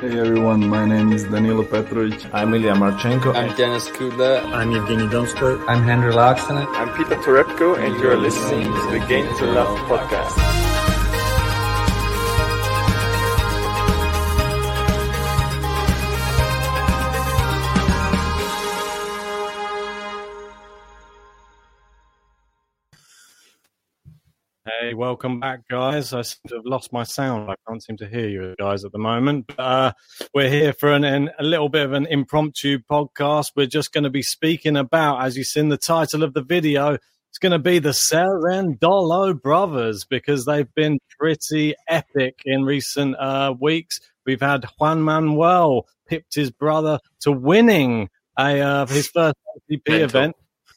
Hey everyone, my name is Danilo Petrovic. I'm Ilya Marchenko. I'm Denis Kudla. I'm Evgeny Donskoy. I'm Henry Laaksonen. I'm Peter Torebko, and you're listening to the Game to Love podcast. Hey, welcome back, guys. I seem to have lost my sound. I can't seem to hear you guys at the moment. But, uh, we're here for an, an, a little bit of an impromptu podcast. We're just going to be speaking about, as you see in the title of the video, it's going to be the Cerundolo brothers because they've been pretty epic in recent uh, weeks. We've had Juan Manuel pipped his brother to winning a uh, his first ATP event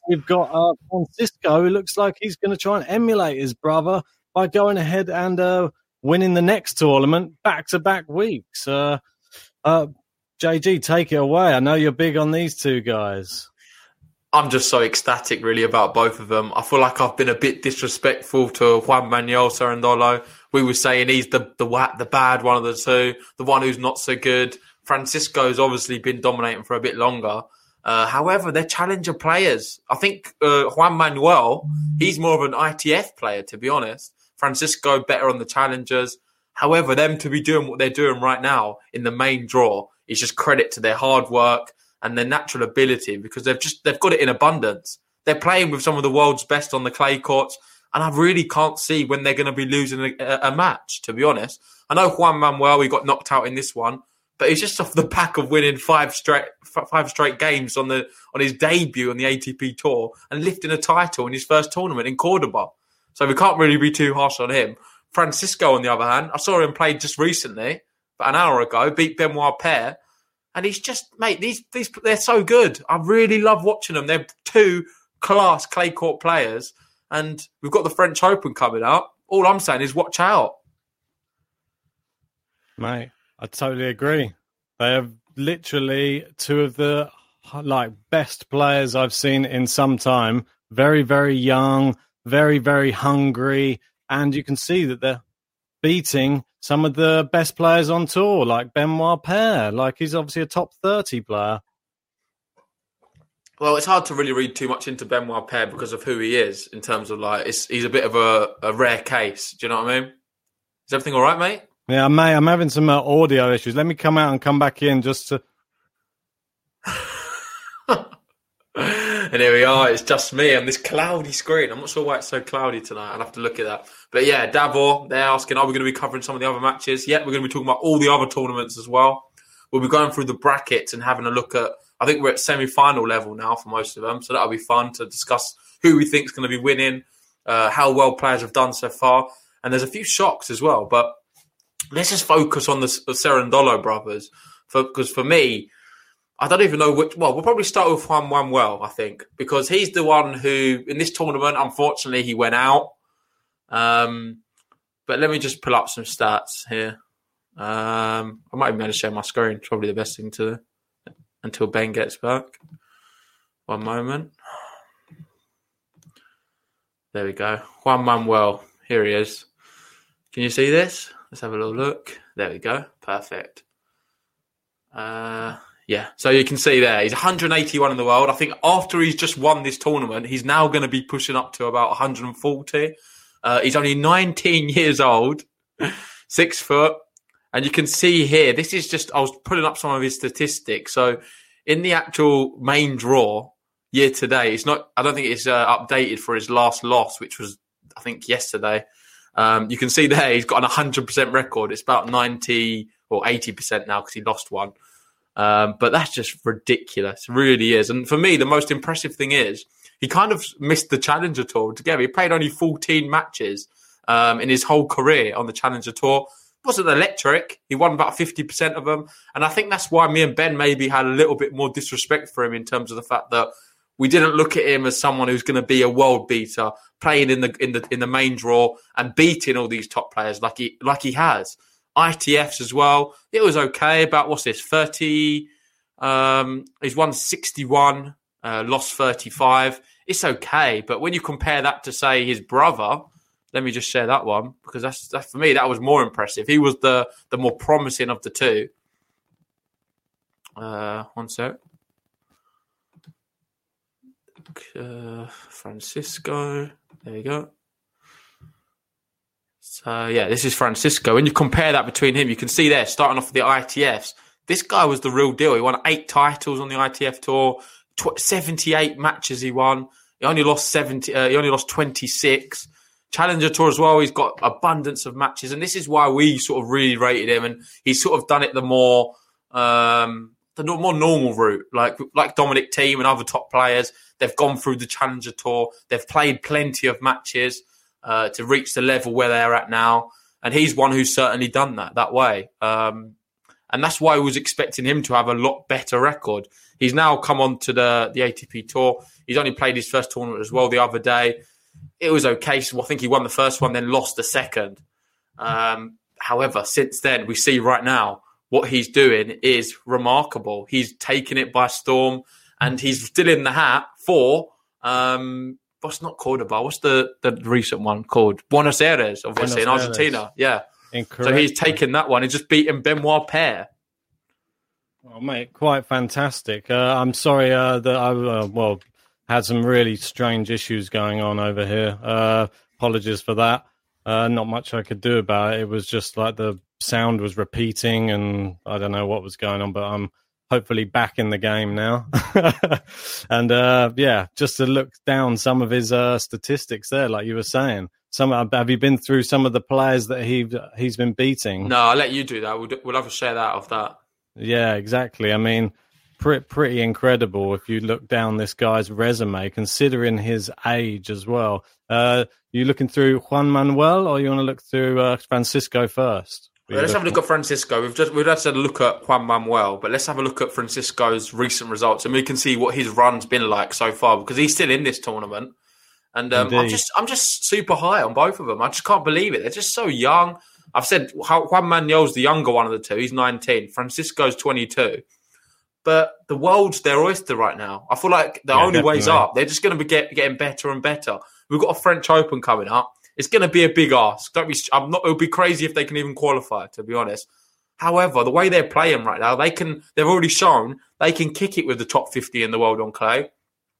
we've got uh, Francisco, who looks like he's going to try and emulate his brother by going ahead and uh, winning the next tournament back to back weeks. Uh, uh JG, take it away. I know you're big on these two guys. I'm just so ecstatic, really, about both of them. I feel like I've been a bit disrespectful to Juan Manuel Cerundolo. We were saying he's the the the bad one of the two, the one who's not so good. Francisco's obviously been dominating for a bit longer. Uh, however, they're challenger players. I think uh, Juan Manuel, he's more of an ITF player, to be honest. Francisco better on the challengers. However, them to be doing what they're doing right now in the main draw is just credit to their hard work and their natural ability because they've just they've got it in abundance. They're playing with some of the world's best on the clay courts, and I really can't see when they're going to be losing a, a match. To be honest, I know Juan Manuel he got knocked out in this one, but he's just off the back of winning five straight five straight games on the on his debut on the ATP tour and lifting a title in his first tournament in Cordoba. So we can't really be too harsh on him. Francisco, on the other hand, I saw him play just recently, about an hour ago, beat Benoit Paire, and he's just mate. These these they're so good. I really love watching them. They're two class clay court players, and we've got the French Open coming up. All I'm saying is watch out, mate. I totally agree. They are literally two of the like best players I've seen in some time. Very, very young, very, very hungry, and you can see that they're beating some of the best players on tour, like Benoit Paire. Like he's obviously a top thirty player. Well, it's hard to really read too much into Benoit Paire because of who he is in terms of like he's a bit of a, a rare case. Do you know what I mean? Is everything all right, mate? Yeah, mate, I'm having some uh, audio issues. Let me come out and come back in just to. and here we are. It's just me on this cloudy screen. I'm not sure why it's so cloudy tonight. I'll have to look at that. But yeah, Davor, they're asking, are we going to be covering some of the other matches? Yeah, we're going to be talking about all the other tournaments as well. We'll be going through the brackets and having a look at. I think we're at semi-final level now for most of them, so that'll be fun to discuss who we think is going to be winning, uh, how well players have done so far, and there's a few shocks as well. But let's just focus on the, the Cerundolo brothers. Because for, for me, I don't even know which. Well, we'll probably start with Juan Manuel, I think, because he's the one who, in this tournament, unfortunately, he went out. Um, but let me just pull up some stats here. Um, I might even be able to share my screen. Probably the best thing to do until Ben gets back. One moment. There we go. Juan Manuel. Here he is. Can you see this? Let's have a little look. There we go. Perfect. Uh, yeah, so you can see there, he's 181 in the world. I think after he's just won this tournament, he's now going to be pushing up to about 140. Uh, he's only 19 years old, six foot. And you can see here, this is just, I was putting up some of his statistics. So in the actual main draw year today, it's not, I don't think it's uh, updated for his last loss, which was, I think, yesterday. Um, you can see there he's got an 100% record. It's about 90 or 80% now because he lost one. Um, but that's just ridiculous. It really is. And for me, the most impressive thing is he kind of missed the Challenger Tour altogether. He played only 14 matches um, in his whole career on the Challenger Tour. Wasn't electric. He won about 50% of them. And I think that's why me and Ben maybe had a little bit more disrespect for him in terms of the fact that we didn't look at him as someone who's going to be a world beater, playing in the in the in the main draw and beating all these top players like he like he has. ITFs as well. It was okay. About what's this? Thirty. Um, he's won sixty-one, uh, lost thirty-five. It's okay, but when you compare that to say his brother, let me just share that one because that's that for me that was more impressive. He was the the more promising of the two. Uh, one sec. Uh, Francisco. There you go. So yeah, this is Francisco. When you compare that between him, you can see there starting off with the ITFs. This guy was the real deal. He won eight titles on the ITF tour, tw- seventy-eight matches he won. He only lost seventy. Uh, he only lost twenty-six. Challenger Tour as well. He's got abundance of matches, and this is why we sort of really rated him. And he's sort of done it the more um, the more normal route, like like Dominic Thiem and other top players. They've gone through the Challenger Tour. They've played plenty of matches uh, to reach the level where they're at now, and he's one who's certainly done that that way. Um, and that's why I was expecting him to have a lot better record. He's now come on to the the ATP Tour. He's only played his first tournament as well the other day. It was okay. So I think he won the first one, then lost the second. Um, however, since then, we see right now what he's doing is remarkable. He's taken it by storm, and he's still in the hat for um, what's not Cordoba? What's the the recent one called? Buenos Aires, obviously Buenos in Argentina. Yeah. Incorrect. So he's taken that one and just beaten Benoit Paire. Oh, mate, quite fantastic. Uh, I'm sorry uh, that I uh, well had some really strange issues going on over here. Uh, apologies for that. Uh, not much I could do about it. It was just like the sound was repeating, and I don't know what was going on. But I'm hopefully back in the game now. and uh, yeah, just to look down some of his uh, statistics there, like you were saying. Some have you been through some of the players that he he's been beating? No, I'll let you do that. We'll, do, we'll have a share that of that. Yeah, exactly. I mean, pretty, pretty incredible if you look down this guy's resume, considering his age as well. Uh, you looking through Juan Manuel, or you want to look through uh, Francisco first? Well, let's have a look at Francisco. We've just we've just had a look at Juan Manuel, but let's have a look at Francisco's recent results, and we can see what his run's been like so far because he's still in this tournament. And um, I'm just I'm just super high on both of them. I just can't believe it. They're just so young. I've said Juan Manuel's the younger one of the two. He's 19. Francisco's 22. But the world's their oyster right now. I feel like the Yeah, only way's definitely. up. They're just going to be get, getting better and better. We've got a French Open coming up. It's going to be a big ask. Don't be. I'm not. It would be crazy if they can even qualify. To be honest. However, the way they're playing right now, they can. They've already shown they can kick it with the top 50 in the world on clay.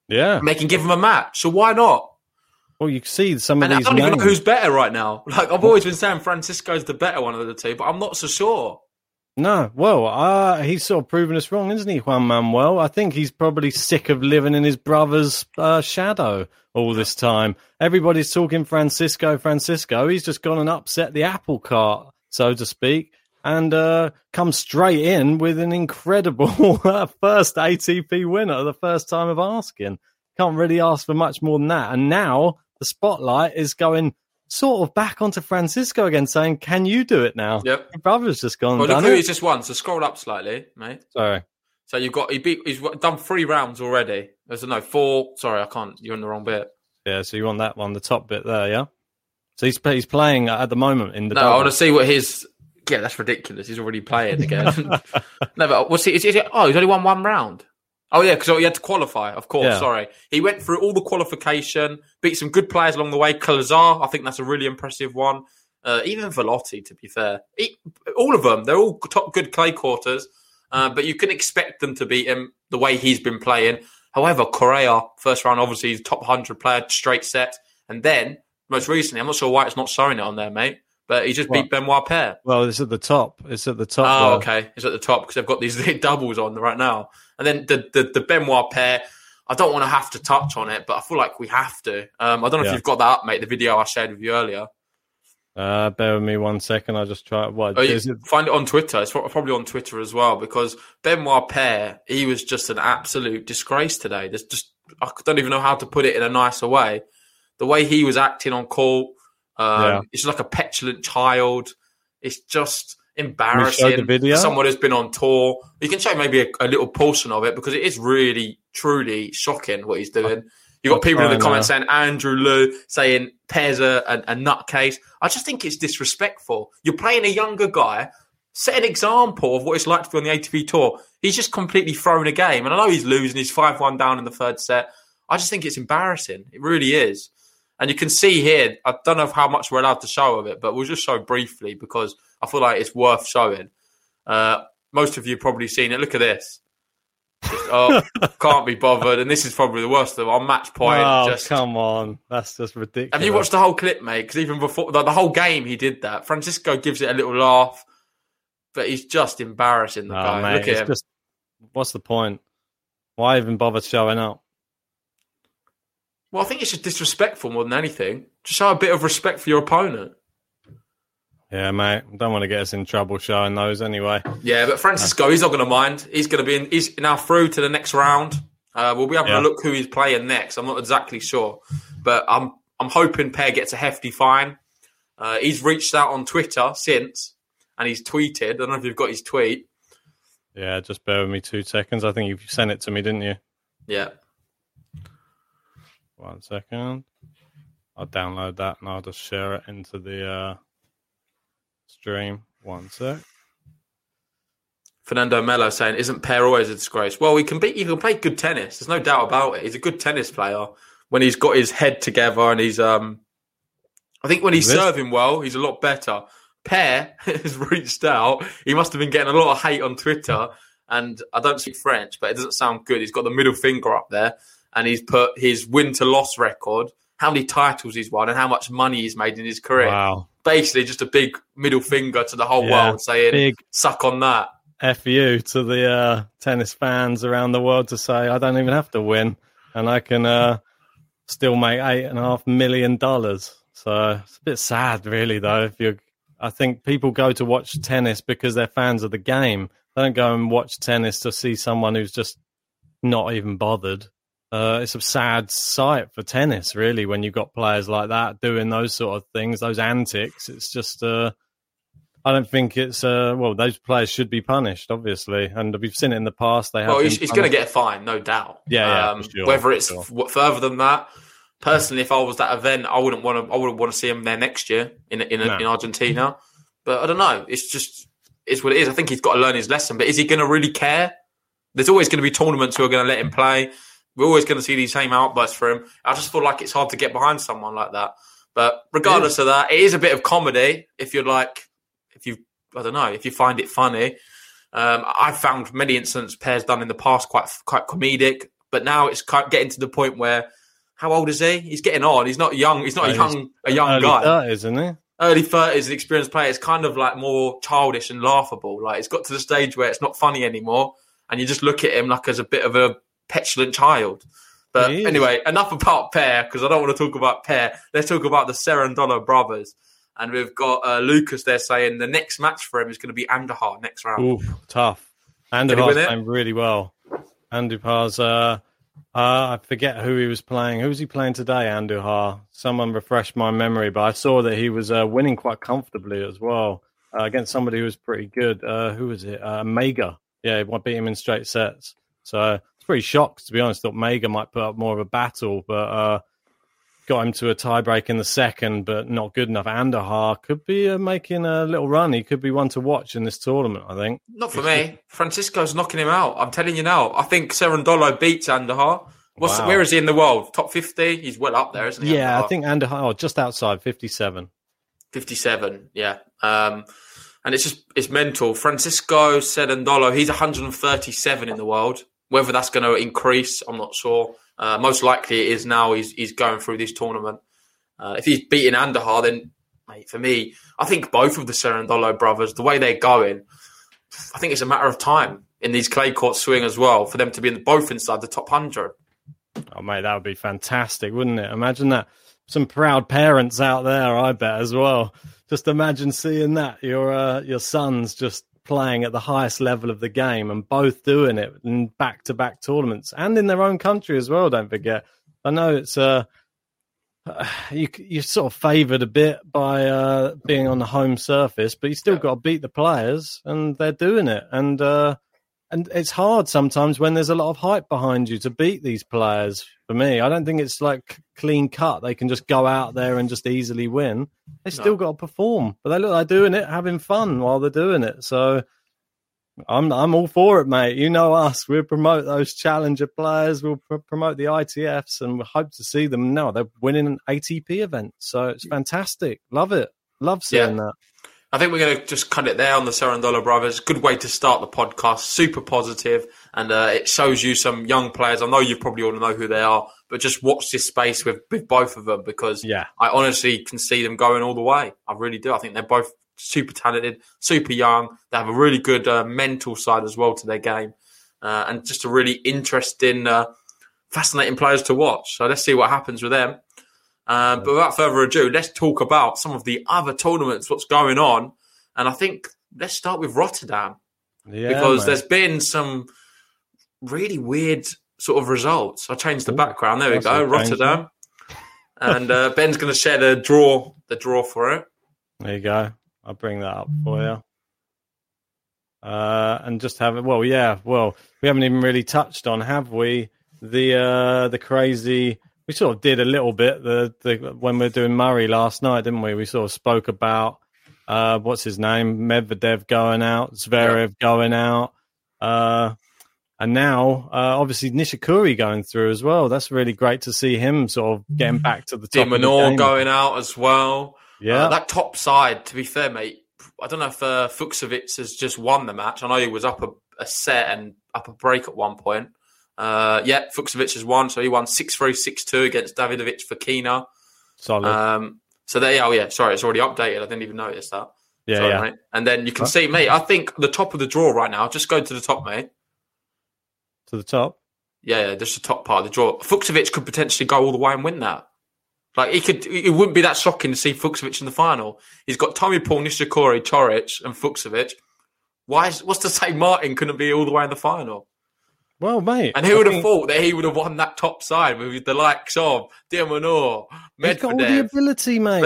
Yeah. And they can give them a match. So why not? Well, you can see some of And I don't even know who's better right now. Like I've always been saying, Francisco's the better one of the two, but I'm not so sure. No, well, uh, he's sort of proven us wrong, isn't he, Juan Manuel? I think he's probably sick of living in his brother's uh, shadow all this time. Everybody's talking Francisco, Francisco. He's just gone and upset the apple cart, so to speak, and uh, come straight in with an incredible first ATP winner, the first time of asking. Can't really ask for much more than that. And now the spotlight is going sort of back onto Francisco again, saying, "Can you do it now?" Yep. Your brother's just gone. Well, look who he's just won. So scroll up slightly, mate. Sorry. So you've got he beat. He's done three rounds already. There's no four. Sorry, I can't. You're in the wrong bit. Yeah, so you want that one, the top bit there, yeah? So he's he's playing at the moment in the No, I want to see what his. Yeah, that's ridiculous. He's already playing again. no, but what's he? Is, is it, oh, he's only won one round. Oh yeah, because he had to qualify. Of course, Yeah. sorry. He went through all the qualification, beat some good players along the way. Calazar, I think that's a really impressive one. Uh, even Velotti, to be fair, he, all of them, they're all top good clay quarters. Uh, but you can expect them to beat him the way he's been playing. However, Correa, first round, obviously, he's top 100 player, straight set. And then, most recently, I'm not sure why it's not showing it on there, mate, but he just What? beat Benoit Paire. Well, it's at the top. It's at the top. Oh, there. okay. It's at the top because they've got these doubles on right now. And then the, the, the Benoit Paire, I don't want to have to touch on it, but I feel like we have to. Um, I don't know Yeah. if you've got that up, mate, the video I shared with you earlier. Uh, bear with me one second. I'll just try. What Oh, is it? find it on Twitter. It's probably on Twitter as well because Benoit Paire, he was just an absolute disgrace today. There's just I don't even know how to put it in a nicer way. The way he was acting on call, Um, Yeah. It's like a petulant child. It's just embarrassing video? someone who's been on tour. You can show maybe a, a little portion of it because it is really, truly shocking what he's doing. You've got people in the comments saying Andrew Lou saying Paire's a, a, a nutcase. I just think it's disrespectful. You're playing a younger guy. Set an example of what it's like to be on the ATP tour. He's just completely thrown a game, and I know he's losing. He's five one down in the third set. I just think it's embarrassing. It really is. And you can see here. I don't know how much we're allowed to show of it, but we'll just show briefly because I feel like it's worth showing. Uh, most of you have probably seen it. Look at this. Just, oh, can't be bothered. And this is probably the worst of them. On match point, oh, just come on. That's just ridiculous. have you watched the whole clip, mate? Because even before the, the whole game, he did that. Francisco gives it a little laugh, but he's just embarrassing the Oh, guy. mate, Look at him. just what's the point? Why even bother showing up? Well, I think it's just disrespectful more than anything. Just show a bit of respect for your opponent. Yeah, mate. Don't want to get us in trouble showing those anyway. Yeah, but Francisco, he's not going to mind. He's going to be in. He's now through to the next round. Uh, we'll be having Yeah. a look who he's playing next. I'm not exactly sure, but I'm I'm hoping Paire gets a hefty fine. Uh, he's reached out on Twitter since, and he's tweeted. I don't know if you've got his tweet. Yeah, just bear with me two seconds. I think you sent it to me, didn't you? Yeah, One second. I'll download that and I'll just share it into the uh, stream. One sec. Fernando Melo saying, "Isn't Paire always a disgrace?" Well, he can be. He can play good tennis. There's no doubt about it. He's a good tennis player when he's got his head together and he's. um I think when he's This- serving well, he's a lot better. Paire has reached out. He must have been getting a lot of hate on Twitter, and I don't speak French, but it doesn't sound good. He's got the middle finger up there, and he's put his win to loss record, how many titles he's won, and how much money he's made in his career. Wow. Basically, just a big middle finger to the whole Yeah, world, saying, Big "Suck on that." FU to the uh, tennis fans around the world to say, I don't even have to win and I can uh, still make eight and a half million dollars. So it's a bit sad, really, though. If you, I think people go to watch tennis because they're fans of the game. They don't go and watch tennis to see someone who's just not even bothered. Uh, it's a sad sight for tennis, really, when you've got players like that doing those sort of things, those antics. It's just, uh, I don't think it's, uh, well, those players should be punished, obviously. And we've seen it in the past. They have. Well, he's, going to get a fine, no doubt. Yeah, yeah, Um, sure, whether it's sure. f- further than that, personally, if I was that event, I wouldn't want to. I wouldn't want to see him there next year in in, No. in Argentina. But I don't know. It's just it's what it is. I think he's got to learn his lesson. But is he going to really care? There's always going to be tournaments who are going to let him play. We're always going to see these same outbursts for him. I just feel like it's hard to get behind someone like that. But regardless of that, it is a bit of comedy. If you're like, if you, I don't know, if you find it funny. Um, I've found many incidents Paire's done in the past quite quite comedic, but now it's getting to the point where, how old is he? He's getting on. He's not young. He's not a young a young Early guy. 30s, isn't he? Early thirties, an experienced player. It's kind of like more childish and laughable. Like it's got to the stage where it's not funny anymore, and you just look at him like as a bit of a petulant child. But anyway, enough about Paire because I don't want to talk about Paire. Let's talk about the Cerundolo brothers. And we've got uh, Lucas there saying the next match for him is going to be Andujar next round. Ooh, tough. Did he Andujar's win it? playing really well. Andujar's, uh, uh, I forget who he was playing. Who was he playing today, Andujar? Someone refreshed my memory, but I saw that he was uh, winning quite comfortably as well uh, against somebody who was pretty good. Uh, who was it? Uh, Mega. Yeah, he beat him in straight sets. So I pretty shocked, to be honest. Thought Mega might put up more of a battle, but uh, got him to a tiebreak in the second, but not good enough. Andujar could be uh, making a little run. He could be one to watch in this tournament, I think. Not for me. Francisco's knocking him out. I'm telling you now. I think Cerundolo beats Andujar. What's Wow. where is he in the world? Top fifty? He's well up there, isn't he? Yeah, I think Andujar, oh, just outside 57. 57. Yeah. Um, and it's just it's mental. Francisco Cerundolo, he's 137 in the world. Whether that's going to increase, I'm not sure. Uh, most likely it is now. He's he's going through this tournament. Uh, if he's beating Andujar, then mate, for me, I think both of the Cerundolo brothers, the way they're going, I think it's a matter of time in these clay court swing as well for them to be in, both inside the top hundred. Oh, mate, that would be fantastic, wouldn't it? Imagine that. Some proud parents out there, I bet, as well. Just imagine seeing that. Your, uh, your sons just playing at the highest level of the game and both doing it in back to back tournaments and in their own country as well, don't forget. I know it's uh, you you're sort of favoured a bit by uh, being on the home surface, but you still Yeah. got to beat the players, and they're doing it. And uh, and it's hard sometimes when there's a lot of hype behind you to beat these players. For me, I don't think it's like clean cut. They can just go out there and just easily win. They still got to perform, but they look like doing it, having fun while they're doing it. So. I'm I'm all for it, mate. You know us. We'll promote those challenger players. We'll pr- promote the ITFs, and we hope to see them. now. they're winning an ATP event, so it's fantastic. Love it. Love seeing that. I think we're going to just cut it there on the Cerundolo brothers. Good way to start the podcast. Super positive, and uh, it shows you some young players. I know you probably all know who they are, but just watch this space with, with both of them because Yeah. I honestly can see them going all the way. I really do. I think they're both super talented, super young. They have a really good uh, mental side as well to their game, uh, and just a really interesting, uh, fascinating players to watch. So let's see what happens with them. Um, but without further ado, let's talk about some of the other tournaments, what's going on. And I think let's start with Rotterdam Yeah, because there's been some really weird sort of results. I changed the background. There we go. Rotterdam. and uh, Ben's going to share the draw, the draw for it. There you go. I'll bring that up for you. Uh, and just have it. Well, yeah. Well, we haven't even really touched on, have we? The uh, the crazy. We sort of did a little bit the, the when we were doing Murray last night, didn't we? We sort of spoke about uh, what's his name, Medvedev going out, Zverev going out, uh, and now uh, obviously Nishikori going through as well. That's really great to see him sort of getting back to the top. de Minaur going out as well. Yeah, Uh, that top side, to be fair, mate, I don't know if uh, has just won the match. I know he was up a, a set and up a break at one point. Uh, yeah, Fucsovics has won, so he won 6 3 6 2 against Davidovich Fokina. solid. Um, so there, oh yeah, sorry, it's already updated. I didn't even notice that. yeah, Sorry, yeah. mate. And then you can see, mate, I think the top of the draw right now, just go to the top, mate. To the top. Yeah, yeah, just the top part of the draw. Fucsovics could potentially go all the way and win that. Like he could, it wouldn't be that shocking to see Fucsovics in the final. He's got Tommy Paul, Nishikori, Coric, and Fucsovics. Why? Is, what's to say Martin couldn't be all the way in the final? Well, mate, And who I would have thought that he would have won that top side with the likes of de Minaur, He's got all the ability, mate.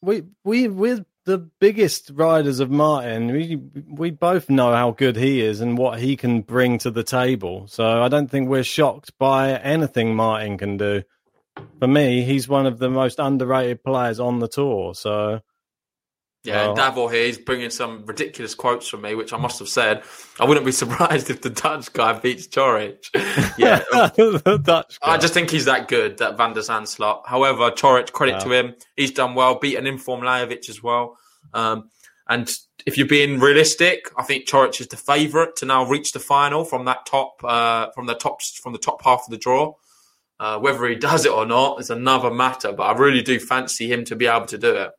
We we we're the biggest riders of Martin. We we both know how good he is and what he can bring to the table. So I don't think we're shocked by anything Martin can do. For me, he's one of the most underrated players on the tour. So Yeah, and Davor here, he's bringing some ridiculous quotes from me, which I must have said. I wouldn't be surprised if the Dutch guy beats Coric. yeah, the Dutch guy. I just think he's that good, that Van de Zandschulp. However, Coric, credit to him, he's done well, beat an informed Lajovic as well. Um, and if you're being realistic, I think Coric is the favourite to now reach the final from that top, uh, from the top, from the top half of the draw. Uh, whether he does it or not is another matter, but I really do fancy him to be able to do it.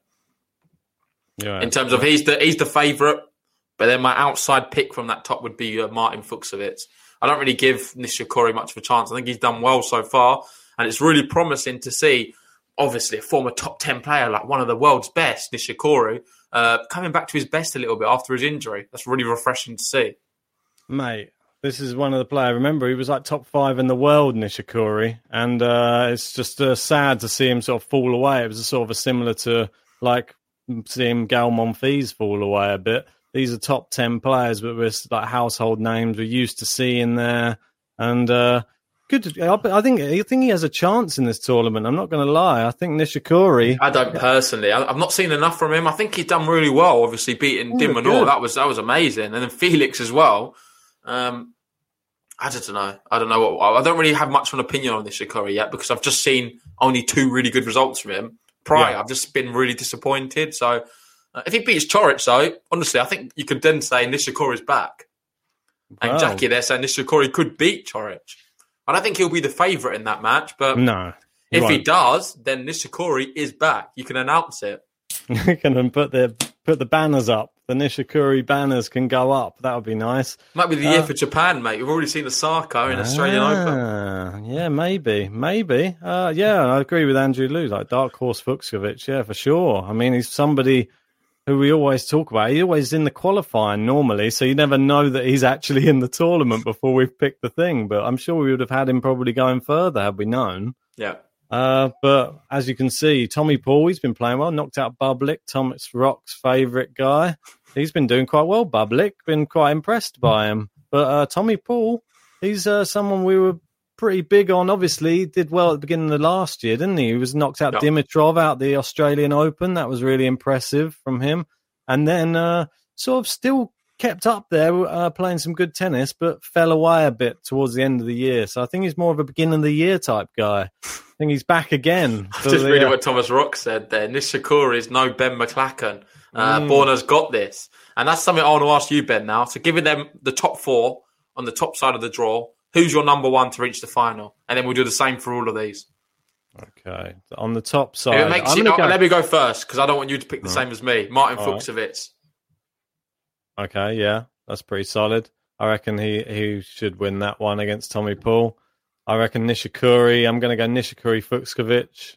Yeah. In terms of he's the he's the favourite, but then my outside pick from that top would be uh, Martin Fucsovics. I don't really give Nishikori much of a chance. I think he's done well so far, and it's really promising to see. Obviously, a former top ten player, like one of the world's best, Nishikori, uh, coming back to his best a little bit after his injury. That's really refreshing to see. Mate, this is one of the players. Remember, he was like top five in the world, Nishikori, and uh, it's just uh, sad to see him sort of fall away. It was sort of a similar to like seeing Gael Monfils fall away a bit. These are top ten players, but we're like household names we're used to seeing there, and uh, good. I I think I think he has a chance in this tournament. I'm not going to lie. I think Nishikori. I don't personally. I, I've not seen enough from him. I think he's done really well. Obviously, beating Oh, de Minaur, that was that was amazing, and then Felix as well. Um, I don't know. I don't know. What, I don't really have much of an opinion on Nishikori yet because I've just seen only two really good results from him. Prior, Yeah. I've just been really disappointed. So, uh, if he beats Coric, though, honestly, I think you could then say Nishikori's back. And Jackie, they're saying Nishikori could beat Coric. I don't think he'll be the favourite in that match, but No, he if he won't. does, then Nishikori is back. You can announce it. You can put the put the banners up. The Nishikori banners can go up. That would be nice. Might be the year for Japan, mate. We've already seen Osaka in Australian Open. Ah, Yeah, maybe, maybe. Uh, yeah, I agree with Andrew Lou. Like Dark Horse Fucsovics, yeah, for sure. I mean, he's somebody who we always talk about. He's always in the qualifying normally, so you never know that he's actually in the tournament before we've picked the thing. But I'm sure we would have had him probably going further had we known. Yeah. Uh, but as you can see, Tommy Paul, he's been playing well, knocked out Bublik, Thomas Rock's favourite guy. He's been doing quite well, Bublik. Been quite impressed by him. But uh, Tommy Paul, he's uh, someone we were pretty big on. Obviously, he did well at the beginning of the last year, didn't he? He was knocked out Yep. Dimitrov out the Australian Open. That was really impressive from him. And then uh, sort of still kept up there, uh, playing some good tennis, but fell away a bit towards the end of the year. So I think he's more of a beginning of the year type guy. I think he's back again. for Just the, reading uh, what Thomas Rock said there. Nishikori is no Ben McLachlan. Uh, Mm. Borna's got this. And that's something I want to ask you, Ben, now. So giving them the top four on the top side of the draw, who's your number one to reach the final? And then we'll do the same for all of these. Okay, on the top side, it makes I'm you, go- let me go first because I don't want you to pick the Right. same as me. Martin All right. Okay, yeah, that's pretty solid. I reckon he, he should win that one against Tommy Paul. I reckon Nishikori. I'm going to go Nishikori Fucsovics.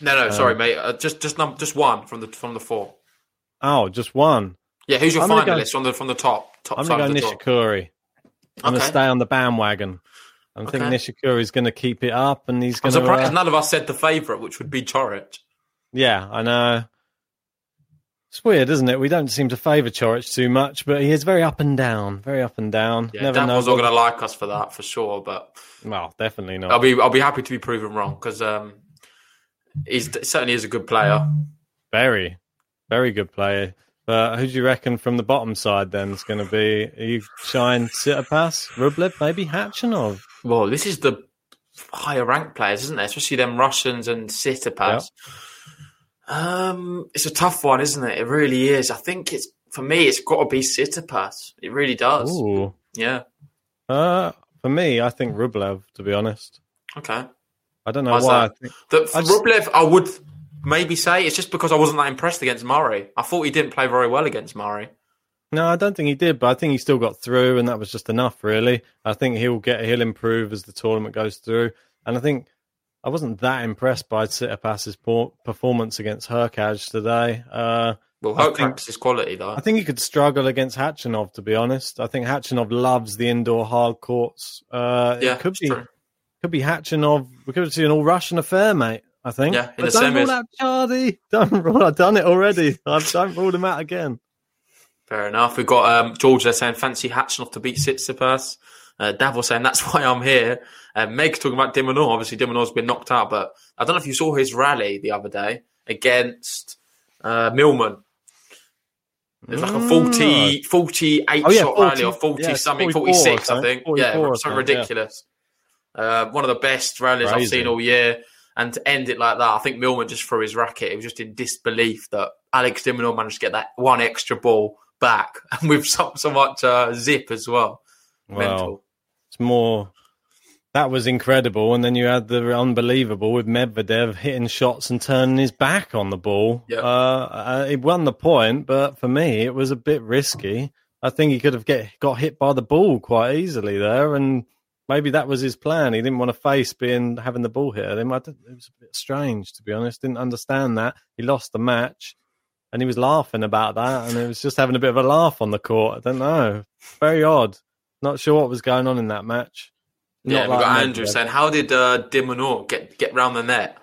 No, no, Um, sorry, mate. Uh, just, just, num- just one from the from the four. Oh, just one. Yeah, who's your I'm gonna go- finalist from the from the top top I'm going to go draw? Nishikori. I'm going to stay on the bandwagon. I think Okay. is going to keep it up, and he's going to. Uh, none of us said the favourite, which would be Coric. yeah, I know. It's weird, isn't it? We don't seem to favour Coric too much, but he is very up and down, very up and down. Yeah, Never Davil's not going to like us for that for sure, but Well, definitely not. I'll be I'll be happy to be proven wrong because um, he's certainly is a good player. Very, very good player. But who do you reckon from the bottom side then is going to be? You Shine Tsitsipas, Rublev, maybe Khachanov? Well, this is the higher ranked players, isn't it? Especially them Russians and Tsitsipas. Um, it's a tough one, isn't it? It really is. I think it's for me. It's got to be Tsitsipas. It really does. Ooh. Yeah. Uh, for me, I think Rublev, to be honest. Okay. I don't know Why's why. I that? think, The, I just- Rublev, I would maybe say it's just because I wasn't that impressed against Murray. I thought he didn't play very well against Murray. no, I don't think he did, but I think he still got through, and that was just enough, really. I think he'll get, he'll improve as the tournament goes through, and I think I wasn't that impressed by Tsitsipas's performance against Hurkacz today. Uh, Well, I think- his quality though. I think he could struggle against Khachanov, to be honest. I think Khachanov loves the indoor hard courts. Uh, yeah, it could be true. could be Khachanov. We could see an all Russian affair, mate. I think. Yeah, in but the don't rule out Chardy. Don't rule. I've done it already. I've don't rule him out again. Fair enough. We've got um, George there saying fancy Khachanov to beat Tsitsipas. Uh, Davos saying that's why I'm here. Uh, Meg's talking about de Minaur. Obviously, de Minaur's been knocked out, but I don't know if you saw his rally the other day against uh, Millman. It was like a 40, 48 Mm. Oh, yeah, shot 40 rally or 40 yeah, something, 46, I think. Yeah, something something, yeah. ridiculous. Uh, one of the best rallies I've seen all year. And to end it like that, I think Millman just threw his racket. He was just in disbelief that Alex de Minaur managed to get that one extra ball back and with so, so much uh, zip as well. Well, Mental. it's more. That was incredible, and then you had the unbelievable with Medvedev hitting shots and turning his back on the ball. Yeah. Uh, uh, he won the point, but for me, it was a bit risky. I think he could have get got hit by the ball quite easily there, and maybe that was his plan. He didn't want to face being having the ball hit at him. I it was a bit strange, to be honest. Didn't understand that. He lost the match, and he was laughing about that, and it was just having a bit of a laugh on the court. I don't know. Very odd. Not sure what was going on in that match. Yeah, Not we've like got Andrew saying, "How did uh, de Minaur get get round the net?"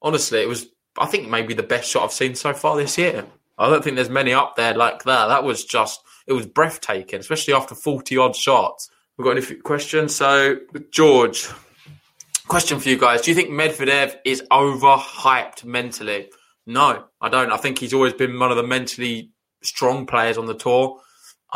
Honestly, it was I think maybe the best shot I've seen so far this year. I don't think there's many up there like that. That was just it was breathtaking, especially after forty odd shots. We've got any questions? So George, question for you guys: Do you think Medvedev is overhyped mentally? No, I don't. I think he's always been one of the mentally strong players on the tour.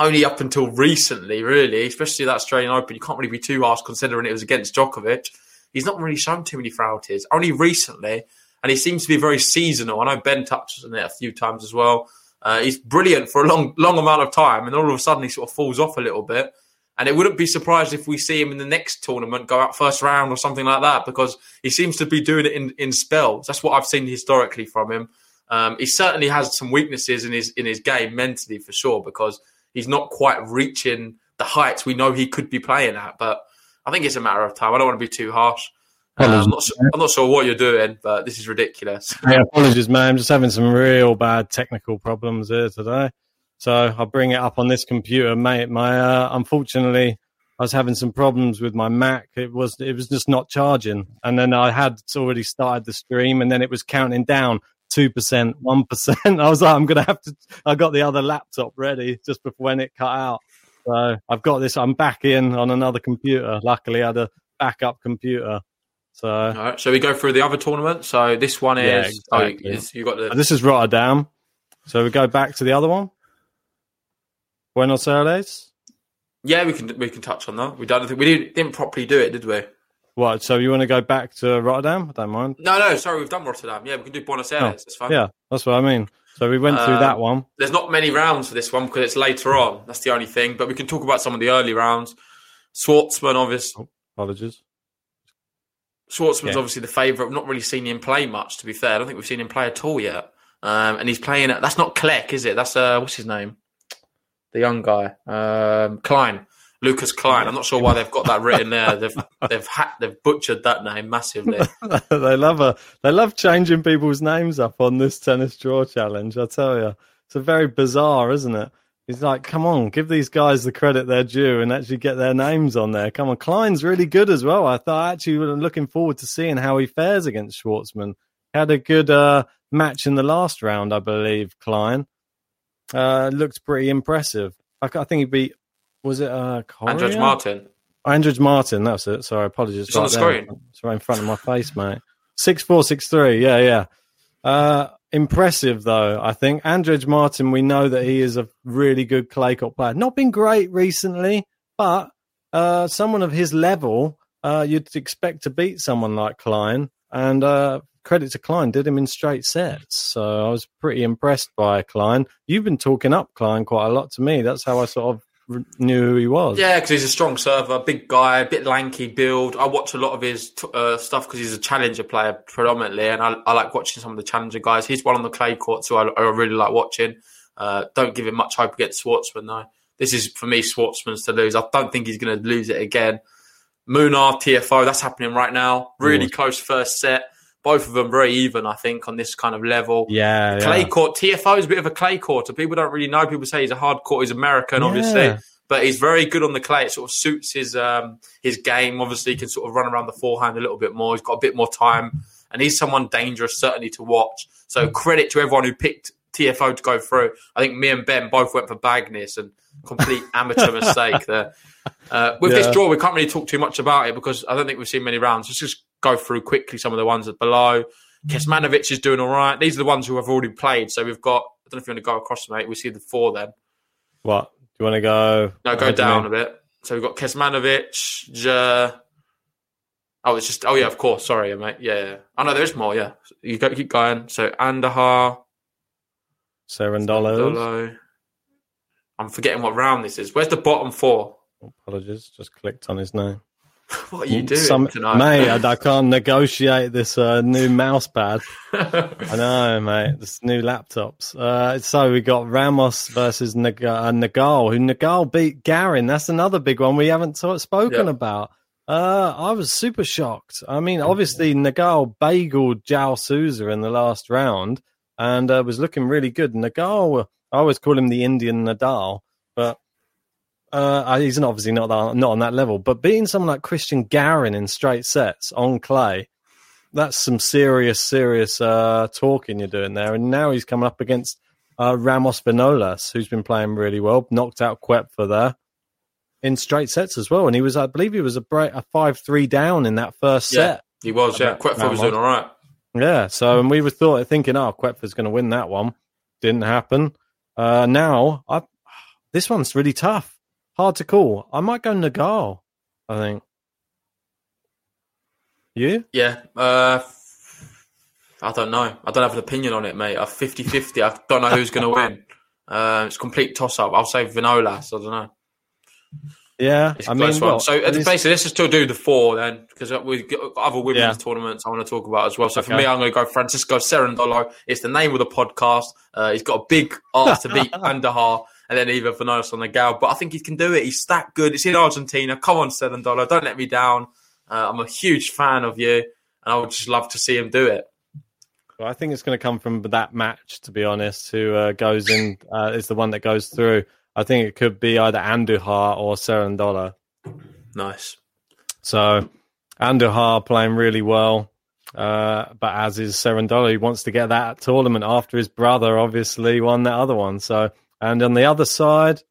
Only up until recently, really, especially that Australian Open, you can't really be too harsh considering it was against Djokovic. He's not really shown too many frailties. Only recently, and he seems to be very seasonal. I know Ben touches on it a few times as well. Uh, he's brilliant for a long, long amount of time, and all of a sudden he sort of falls off a little bit. And it wouldn't be surprised if we see him in the next tournament go out first round or something like that because he seems to be doing it in, in spells. That's what I've seen historically from him. Um, he certainly has some weaknesses in his in his game mentally for sure because he's not quite reaching the heights we know he could be playing at. But I think it's a matter of time. I don't want to be too harsh. Uh, I'm, not, I'm not sure what you're doing, but this is ridiculous. Apologies, man. I'm just having some real bad technical problems here today. So I'll bring it up on this computer, mate. My uh, unfortunately, I was having some problems with my Mac. It was it was just not charging, and then I had already started the stream, and then it was counting down two percent, one percent. I was like, I'm gonna have to. I got the other laptop ready just before when it cut out. So I've got this. I'm back in on another computer. Luckily, I had a backup computer. So All right, so we go through the other tournament. So this one is Yeah, oh, is- you got the this is Rotterdam. So we go back to the other one. Buenos Aires. yeah. We can we can touch on that. We don't we didn't, didn't properly do it, did we? What? So you want to go back to Rotterdam? I don't mind. No, no. Sorry, we've done Rotterdam. Yeah, we can do Buenos Aires. That's fine. Oh, Yeah, that's what I mean. So we went through Um, that one. There's not many rounds for this one because it's later on. That's the only thing. But we can talk about some of the early rounds. Schwartzman, obviously. Apologies. Schwartzman's Yeah. obviously the favourite. I've not really seen him play much, to be fair. I don't think we've seen him play at all yet. Um, and he's playing. That's not Kleck, is it? That's uh, what's his name? The young guy, um, Klein, Lucas Klein. I'm not sure why they've got that written there. They've they've ha- they've butchered that name massively. they love a they love changing people's names up on this tennis draw challenge. I tell you, it's a very bizarre, isn't it? He's like, come on, give these guys the credit they're due and actually get their names on there. Come on, Klein's really good as well. I thought actually I'm looking forward to seeing how he fares against Schwartzman. Had a good uh, match in the last round, I believe. Klein uh, looked pretty impressive. I, I think he beat was it uh, Judge Martin. Andrej Martin, that's it. Sorry, apologies. It's on the there. screen. It's right in front of my face, mate. Six four six three. Yeah, yeah. Uh, impressive though. I think Andrej Martin. We know that he is a really good clay court player. Not been great recently, but uh, someone of his level, uh, you'd expect to beat someone like Klein. And uh, credit to Klein, did him in straight sets. So I was pretty impressed by Klein. You've been talking up Klein quite a lot to me. That's how I sort of knew who he was. Yeah, because he's a strong server, big guy, a bit lanky build. I watch a lot of his t- uh, stuff because he's a challenger player predominantly, and I, I like watching some of the challenger guys. He's one on the clay courts who I, I really like watching. Uh, don't give him much hope against Schwartzman though. This is for me Schwartzman's to lose. I don't think he's going to lose it again. Munar Tiafoe, that's happening right now. Really Mm. close first set. Both of them very even, I think, on this kind of level. Yeah, yeah. Clay court. Tiafoe is a bit of a clay court. So people don't really know. People say he's a hard court. He's American, obviously, Yeah. but he's very good on the clay. It sort of suits his um, his game. Obviously, he can sort of run around the forehand a little bit more. He's got a bit more time, and he's someone dangerous certainly to watch. So credit to everyone who picked Tiafoe to go through. I think me and Ben both went for Bagnis and complete amateur mistake there. Uh, with this draw, we can't really talk too much about it because I don't think we've seen many rounds. Let's just go through quickly some of the ones that below. Mm-hmm. Kecmanovic is doing all right. These are the ones who have already played. So we've got, I don't know if you want to go across, mate. We see the four then. What? Do you want to go? No, go What do you down a bit. So we've got Kecmanovic, J- Oh, it's just, oh yeah, of course. Sorry, mate. Yeah. yeah. Oh no, there is more. Yeah. You go, keep going. So Andujar, Cerundolos. Dolo. I'm forgetting what round this is. Where's the bottom four? Apologies, just clicked on his name. What are you doing Some- tonight? mate, I, can't negotiate this uh, new mouse pad. I know, mate. This new laptops. Uh, so we got Ramos versus Nag- uh, Nagal, who Nagal beat Garin. That's another big one we haven't spoken Yeah. about. Uh, I was super shocked. I mean, obviously Nagal bageled Jao Souza in the last round and uh, was looking really good. Nagal, I always call him the Indian Nadal, uh, he's not, obviously not that, not on that level. But beating someone like Christian Garin in straight sets on clay, that's some serious, serious uh, talking you're doing there. And now he's coming up against uh, Ramos Vinolas, who's been playing really well, knocked out Koepfer there in straight sets as well. And he was, I believe, he was a break, a five three down in that first yeah, set. he was. Yeah, Koepfer was doing all right. Yeah. So, and we were thought thinking, oh, Koepfer's going to win that one. Didn't happen. Uh, now, I, this one's really tough. Hard to call. I might go Nagal. I think. You? Yeah. Uh, I don't know. I don't have an opinion on it, mate. I'm 50 50. I don't know who's going to win. Uh, it's a complete toss up. I'll say Vinolas. I don't know. Yeah. It's I mean, one. well, so, uh, this- basically, let's just still do the four then, because we've got other women's Yeah. tournaments I want to talk about as well. So, for me, I'm going to go Francisco Cerundolo. It's the name of the podcast. Uh, he's got a big ask to beat Andujar and then either on the gal. But I think he can do it. He's that good. It's in Argentina. Come on, Cerundolo. Don't let me down. Uh, I'm a huge fan of you, and I would just love to see him do it. Well, I think it's going to come from that match, to be honest. Who uh, goes in uh, is the one that goes through. I think it could be either Andujar or Cerundolo. Nice. So Andujar playing really well. Uh, but as is Cerundolo, he wants to get that tournament after his brother obviously won that other one. So, and on the other side,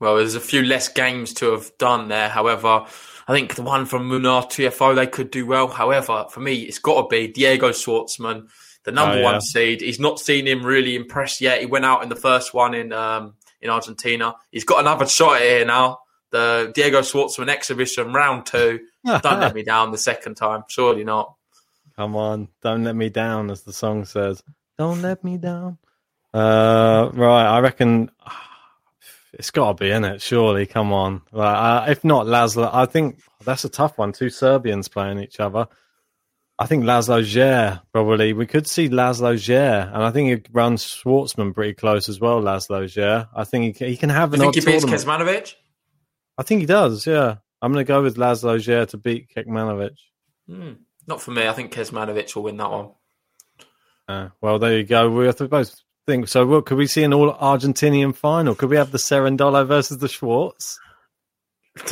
Well, there's a few less games to have done there. However, I think the one from Munar Tiafoe they could do well. However, for me, it's got to be Diego Schwartzman, the number Oh, yeah. one seed. He's not seen him really impressed yet. He went out in the first one in um, in Argentina. He's got another shot here now. The Diego Schwartzman exhibition round two. Don't let me down the second time. Surely not. come on, don't let me down, as the song says. Don't let me down. Uh, right, I reckon it's got to be in it. Surely, come on. Uh, if not Laslo, I think that's a tough one. Two Serbians playing each other. I think Laslo Djere probably. We could see Laslo Djere, and I think he runs Schwartzman pretty close as well. Laslo Djere. I think he can, he can have Do an you think he beats. Kecmanovic? I think he does. Yeah, I'm going to go with Laslo Djere to beat Kecmanovic. Hmm. Not for me. I think Kecmanovic will win that one. Uh, well, there you go. We are both so. What could we see an all Argentinian final? Could we have the Cerundolo versus the Schwartz?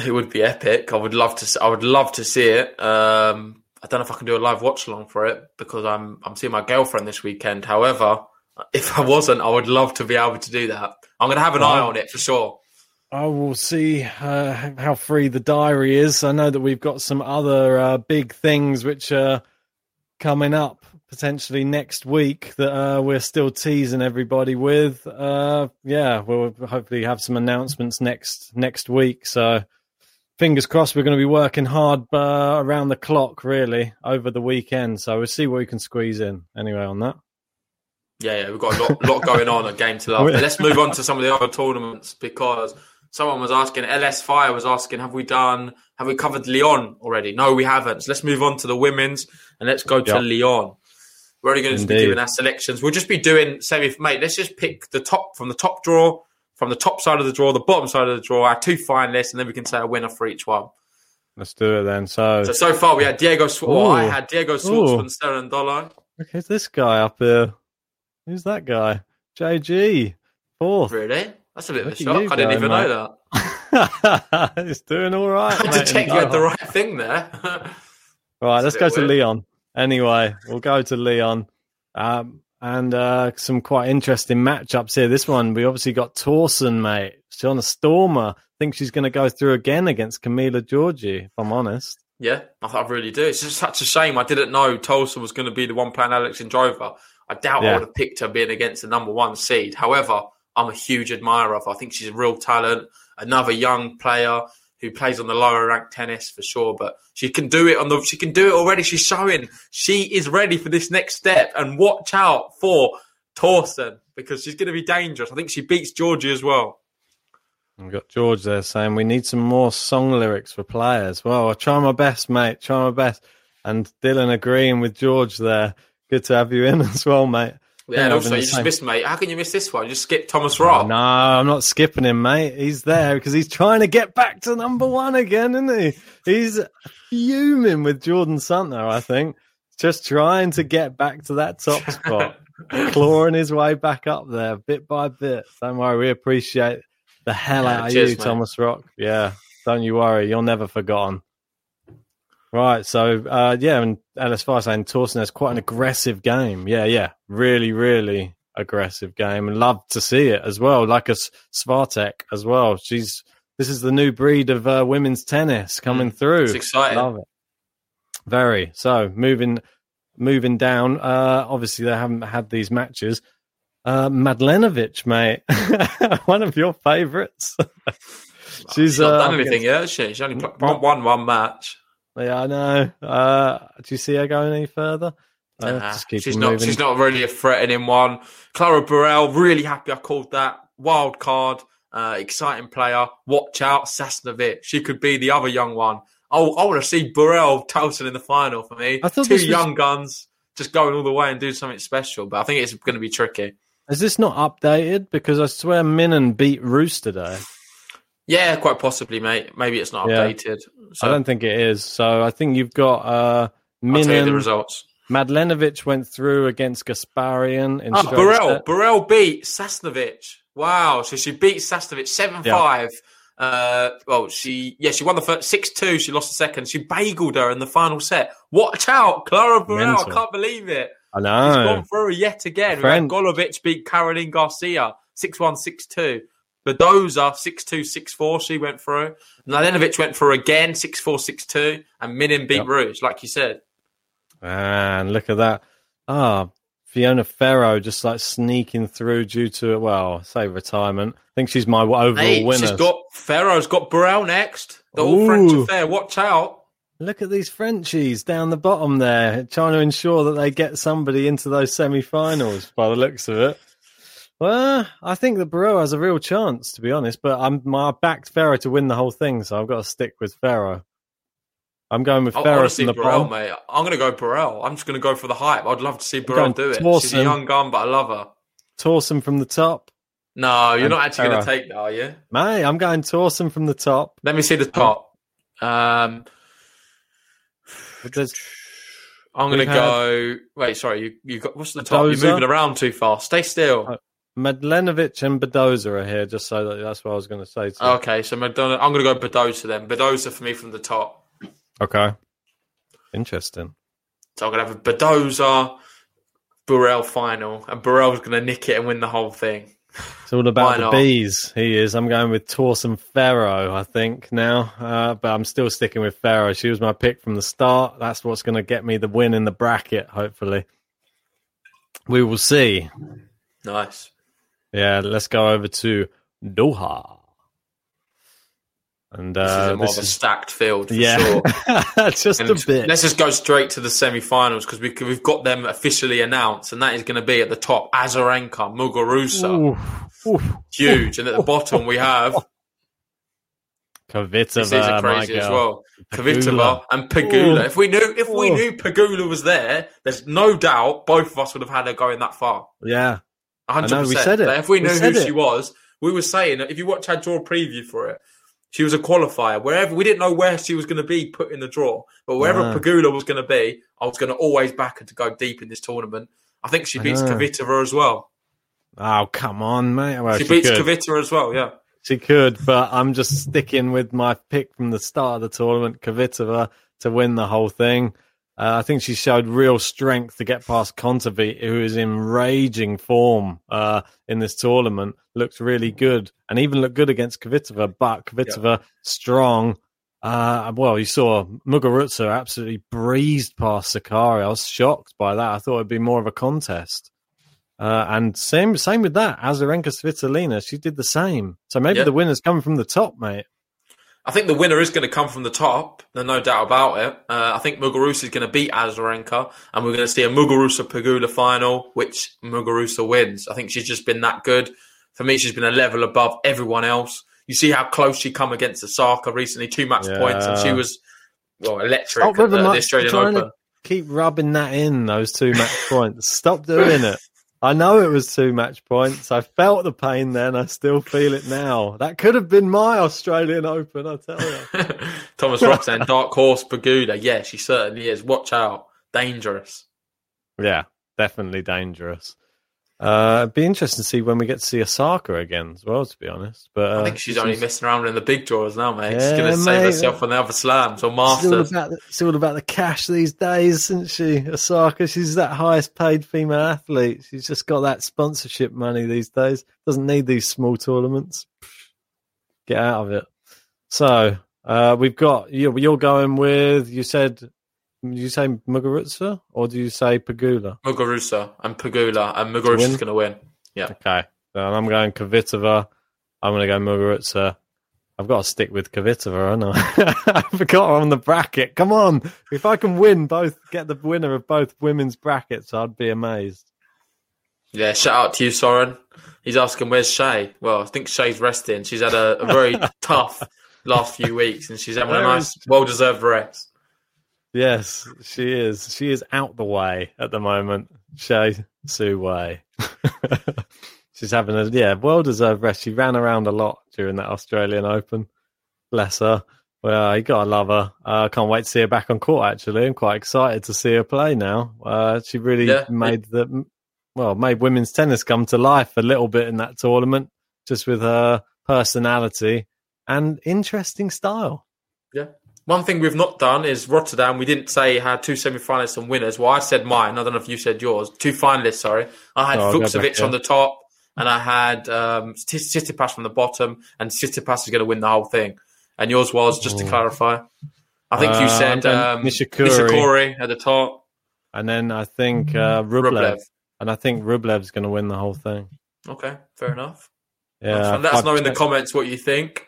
It would be epic. I would love to. I would love to see it. Um, I don't know if I can do a live watch along for it because I'm I'm seeing my girlfriend this weekend. However, if I wasn't, I would love to be able to do that. I'm going to have an eye on it for sure. I will see uh, how free the diary is. I know that we've got some other uh, big things which are coming up potentially next week that uh, we're still teasing everybody with. Uh, yeah, we'll hopefully have some announcements next next week. So fingers crossed, we're going to be working hard uh, around the clock, really, over the weekend. So we'll see what we can squeeze in anyway on that. Yeah, yeah, we've got a lot, lot going on at Game to Love. But let's move on to some of the other tournaments because someone was asking, LS Fire was asking, have we done, have we covered Lyon already? No, we haven't. So let's move on to the women's and let's go to Yep. Lyon. We're only going to be giving our selections. We'll just be doing semi, mate. Let's just pick the top from the top draw, from the top side of the draw, the bottom side of the draw, our two finalists, and then we can say a winner for each one. Let's do it then. So, So so far we had Diego. Sw- well, I had Diego. Schwartzman, Cerundolo. look, who's this guy up here? Who's that guy? JG, fourth. Really? That's a bit of a shock. I didn't go, even mate. know that. it's doing all right. I had to check you had the right thing there. Right, It's let's go bit to weird. Lyon. Anyway, we'll go to Lyon. Um, and uh, some quite interesting matchups here. This one, we obviously got Tauson, mate. She's on a stormer. think she's going to go through again against Camila Giorgi, if I'm honest. yeah, I, I really do. It's just such a shame. I didn't know Tauson was going to be the one playing Alexandrova. I doubt I would have picked her being against the number one seed. However, I'm a huge admirer of her. I think she's a real talent. Another young player who plays on the lower ranked tennis for sure, but she can do it on the. She can do it already. She's showing she is ready for this next step. And watch out for Tauson because she's going to be dangerous. I think she beats Giorgi as well. We've got George there saying we need some more song lyrics for players. Well, I try my best, mate. Try my best. And Dylan agreeing with George there. Good to have you in as well, mate. Yeah, and also you just missed, mate. How can you miss this one? You just skip Thomas Rock. No, I'm not skipping him, mate. He's there because he's trying to get back to number one again, isn't he? He's fuming with Jordan Santner, I think. Just trying to get back to that top spot, clawing his way back up there bit by bit. Don't worry, we appreciate the hell Yeah, out of you, mate. Thomas Rock. Yeah, don't you worry, you're never forgotten. Right, so uh, yeah, and Ellis Fire saying Tauson has quite an aggressive game. Yeah, yeah, really, really aggressive game, and love to see it as well. Like a S- Swiatek as well. She's this is the new breed of uh, women's tennis coming through. It's exciting. Love it. Very. So moving moving down. Uh, obviously, they haven't had these matches. Uh, Mladenovic, mate, one of your favourites. She's not uh, done anything yet, she? She's only Not- won one match. Yeah, I know. Uh, do you see her going any further? Uh, Nah, just keep she's not. moving. She's not really a threatening one. Clara Burel, really happy I called that wild card. Uh, exciting player. Watch out, Sasnovich. She could be the other young one. Oh, I want to see Burel Tauson in the final for me. I thought Two this was- young guns just going all the way and doing something special. But I think it's going to be tricky. Is this not updated? Because I swear Minnen beat Rus today. Yeah, quite possibly, mate. Maybe it's not Yeah. updated. So I don't think it is. So I think you've got uh, you the results. Mladenovic went through against Gasparyan in Oh, Burel. set. Burel beat Sasnovich. Wow. So she beat Sasnovich 7 5. Uh, well, she yeah, she won the first six two. She lost the second. She bageled her in the final set. Watch out, Clara Burel! Mental. I can't believe it. I She's know. gone through yet again. Friend- Golubic beat Caroline Garcia 6 1 6 2. Badosa 6 2 6 4. She went through. Mladenovic went through again 6 4 6 2. And Minnen beat Yep. Rouge, like you said. And look at that. Ah, Fiona Ferro just like sneaking through due to, well, say retirement. I think she's my overall Hey, winner. she's got Ferro's got Burel next. The all French affair. Watch out. Look at these Frenchies down the bottom there, trying to ensure that they get somebody into those semi-finals. By the looks of it, well, I think that Burel has a real chance, to be honest. But I'm my I backed Ferro to win the whole thing, so I've got to stick with Ferro. I'm going with Ferro see from the Burel, bottom. mate. I'm going to go Burel. I'm just going to go for the hype. I'd love to see going Burrell do it. She's Tauson. a young gun, but I love her. Tauson from the top. No, you're And not actually going to take that, are you? Mate, I'm going Tauson from the top. Let me see the top. Um, I'm going to go. Wait, sorry. You you got what's the top? Badosa. You're moving around too fast. Stay still. Mladenovic and Badosa are here, just so that that's what I was going to say. To. Okay, so Madonna, I'm going to go Badosa then. Badosa for me from the top. Okay. Interesting. So I'm going to have a Badosa Burel final, and Burel's going to nick it and win the whole thing. It's all about the bees. He is. I'm going with Tauson Ferro, I think, now. Uh, but I'm still sticking with Ferro. She was my pick from the start. That's what's going to get me the win in the bracket, hopefully. We will see. Nice. Yeah, let's go over to Doha. And This is uh, a more of a is, stacked field for yeah, sure. just And a bit. Let's just go straight to the semi-finals because we, we've got them officially announced, and that is going to be at the top Azarenka, Muguruza, Oof, oof. huge, and at the bottom we have Kvitova, This is crazy as well. Kvitova and Pegula. Ooh. If we knew if we knew Pegula was there, there's no doubt both of us would have had her going that far. Yeah, hundred know, we said it. Like, if we We knew who it. she was, we were saying that if you watch our draw preview for it, she was a qualifier. Wherever we didn't know where she was going to be put in the draw, but wherever Ah. Pegula was going to be, I was going to always back her to go deep in this tournament. I think she beats. Kvitova as well. Oh, come on, mate. Well, she, she, beats could. Kvitova as well. Yeah. She could, but I'm just sticking with my pick from the start of the tournament, Kvitova, to win the whole thing. Uh, I think she showed real strength to get past Kontaveit, who is in raging form uh, in this tournament. Looks really good, and even looked good against Kvitova. But Kvitova strong. Uh, well, you saw Muguruza absolutely breezed past Sakkari. I was shocked by that. I thought it'd be more of a contest. Uh, and same same with that. Azarenka Svitolina, she did the same. So maybe Yeah. the winner's coming from the top, mate. I think the winner is going to come from the top. There's no doubt about it. Uh, I think Muguruza is going to beat Azarenka, and we're going to see a Muguruza Pegula final, which Muguruza wins. I think she's just been that good. For me, she's been a level above everyone else. You see how close she come against Osaka recently, two match Yeah. points, and she was well electric Stop at the, the the Australian trying Open. to keep rubbing that in, those two match points. Stop doing it. I know it was two match points. I felt the pain then. I still feel it now. That could have been my Australian Open, I tell you. Thomas Roxanne, Dark Horse Pegula. Yeah, she certainly is. Watch out. Dangerous. yeah, definitely dangerous. Uh, it'd be interesting to see when we get to see Osaka again as well, to be honest. But uh, I think she's only messing around in the big draws now, mate. she's going to save herself on the other slams or It's all, about it's all about the cash these days, isn't she? Osaka, she's that highest paid female athlete. She's just got that sponsorship money these days. Doesn't need these small tournaments. Get out of it. So uh, we've got you. You're going with. You said. Did you say Muguruza or do you say Pegula? Muguruza and Pegula, and Muguruza's going to win. Yeah. Okay, so I'm going Kvitova. I'm going to go Muguruza. I've got to stick with Kvitova, haven't I? I forgot her on the bracket. Come on, if I can win both, get the winner of both women's brackets, I'd be amazed. Yeah, shout out to you, Soren. He's asking, where's Shay? Well, I think Shay's resting. She's had a, a very tough last few weeks and she's having a nice, well deserved rest. Yes, she is. She is out the way at the moment. Shay Sue Way. She's having a yeah, well deserved rest. She ran around a lot during that Australian Open. Bless her. Well, you gotta love her. I uh, can't wait to see her back on court. Actually, I'm quite excited to see her play now. Uh, she really Yeah. made the well, made women's tennis come to life a little bit in that tournament, just with her personality. and interesting style. One thing we've not done is Rotterdam. We didn't say had two semi-finalists and winners. Well, I said mine. I don't know if you said yours. Two finalists. Sorry, I had Oh, Fucsovics on the top, and I had um, Pass from the bottom, and Pass is going to win the whole thing. And yours was just to clarify. I think Uh, you said I'm um, Nishikori. Nishikori at the top. And then I think uh, Rublev, Rublev. and I think Rublev's going to win the whole thing. Okay, fair enough. Yeah. Let us know in the comments what you think.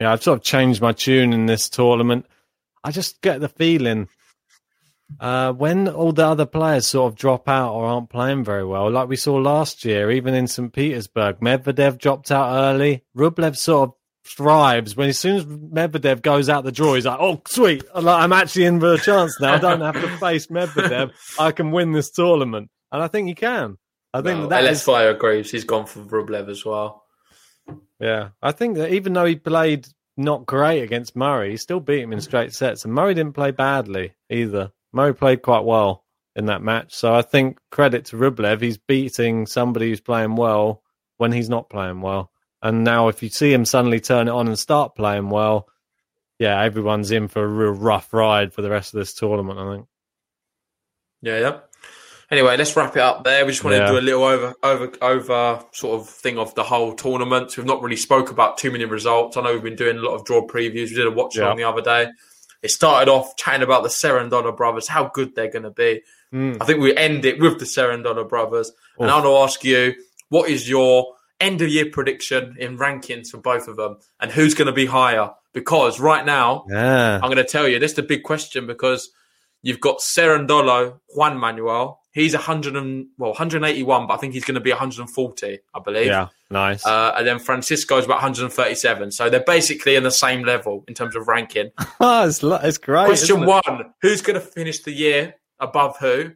Yeah, I've sort of changed my tune in this tournament. I just get the feeling uh, when all the other players sort of drop out or aren't playing very well, like we saw last year, even in St. Petersburg, Medvedev dropped out early. Rublev sort of thrives when as soon as Medvedev goes out the draw, he's like, "Oh, sweet! I'm like, I'm actually in for a chance now. I don't have to face Medvedev. I can win this tournament." And I think he can. I think No, that is Fire agrees. He's gone for Rublev as well. Yeah, I think that even though he played not great against Murray, he still beat him in straight sets. And Murray didn't play badly either. Murray played quite well in that match. So I think credit to Rublev, he's beating somebody who's playing well when he's not playing well. And now if you see him suddenly turn it on and start playing well, yeah, everyone's in for a real rough ride for the rest of this tournament, I think. Yeah, yeah. Anyway, let's wrap it up there. We just want Yeah. to do a little over, over, over sort of thing of the whole tournament. We've not really spoke about too many results. I know we've been doing a lot of draw previews. We did a watch Yeah. along the other day. It started off chatting about the Cerundolo brothers, how good they're going to be. Mm. I think we end it with the Cerundolo brothers. And I want to ask you, what is your end of year prediction in rankings for both of them, and who's going to be higher? Because right now, Yeah. I'm going to tell you, this is the big question because you've got Cerundolo, Juan Manuel. He's 100 and well 181, but I think he's going to be 140, I believe. Yeah. Nice. Uh, and then Francisco's about 137. So they're basically in the same level in terms of ranking. it's, it's great. Question one: Who's going to finish the year above who?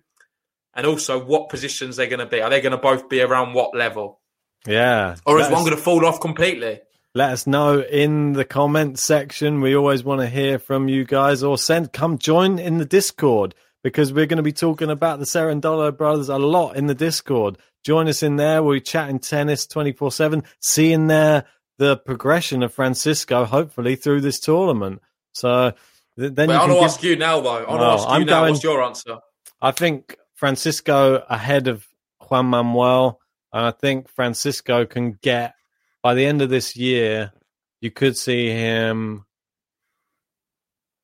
And also, what positions they're going to be? Are they going to both be around what level, Yeah. or is one going to fall off completely? Let us know in the comments section. We always want to hear from you guys or send come join in the Discord because we're going to be talking about the Cerundolo brothers a lot in the Discord. Join us in there. We're chatting tennis 24 7, seeing there the progression of Francisco, hopefully, through this tournament. So th- then But you I can want to ask you now, though. I want to Well, ask you I'm now. going- What's your answer? I think Francisco ahead of Juan Manuel, and I think Francisco can get by the end of this year. You could see him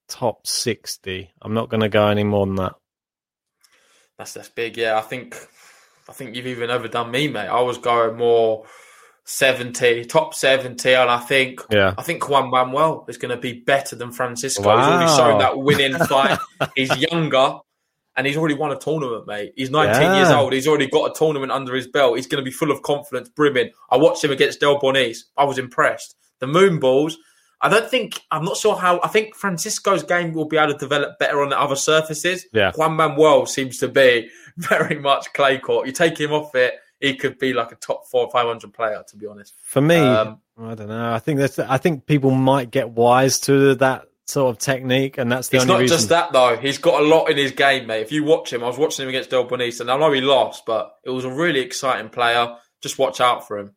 top sixty. I'm not going to go any more than that. That's that's big. Yeah, I think I think you've even overdone me, mate. I was going more seventy, top seventy, and I think Yeah, I think Juan Manuel is going to be better than Francisco. He's already shown that winning fight. he's younger. And he's already won a tournament, mate. He's 19 years old. He's already got a tournament under his belt. He's going to be full of confidence, brimming. I watched him against Delbonis. I was impressed. The moon balls. I don't think. I'm not sure how. I think Francisco's game will be able to develop better on the other surfaces. Yeah. Juan Manuel seems to be very much clay court. You take him off it, he could be like a top four or five hundred player. To be honest. for me, Um, I don't know. I think that's. I think people might get wise to that sort of technique, and that's the It's only not reason. just that though. He's got a lot in his game, mate. If you watch him, I was watching him against Delbonis, and I know he lost, but it was a really exciting player. Just watch out for him.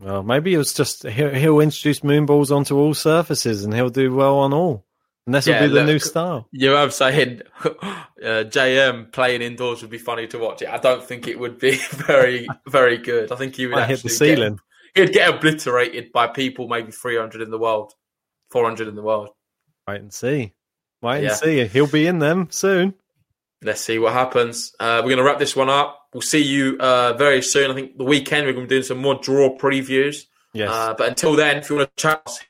Well, maybe it was just he'll, he'll introduce moonballs onto all surfaces, and he'll do well on all. And this Yeah, will be the look, new style. You know what I'm saying? Uh, JM playing indoors would be funny to watch it. I don't think it would be very, very good. I think he would hit the ceiling. Get, he'd get obliterated by people, maybe 300 in the world, 400 in the world. Wait and see. Wait Yeah. and see. He'll be in them soon. Let's see what happens. Uh, we're going to wrap this one up. We'll see you uh, very soon. I think the weekend we're going to be doing some more draw previews. Yes. Uh, but until then, if you want to chat us,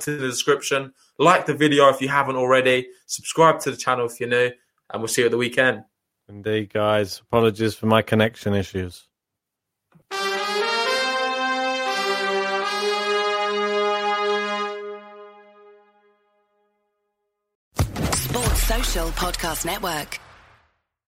to the description, like the video if you haven't already, subscribe to the channel if you're new, and we'll see you at the weekend. Indeed, guys. Apologies for my connection issues. Sports Social Podcast Network.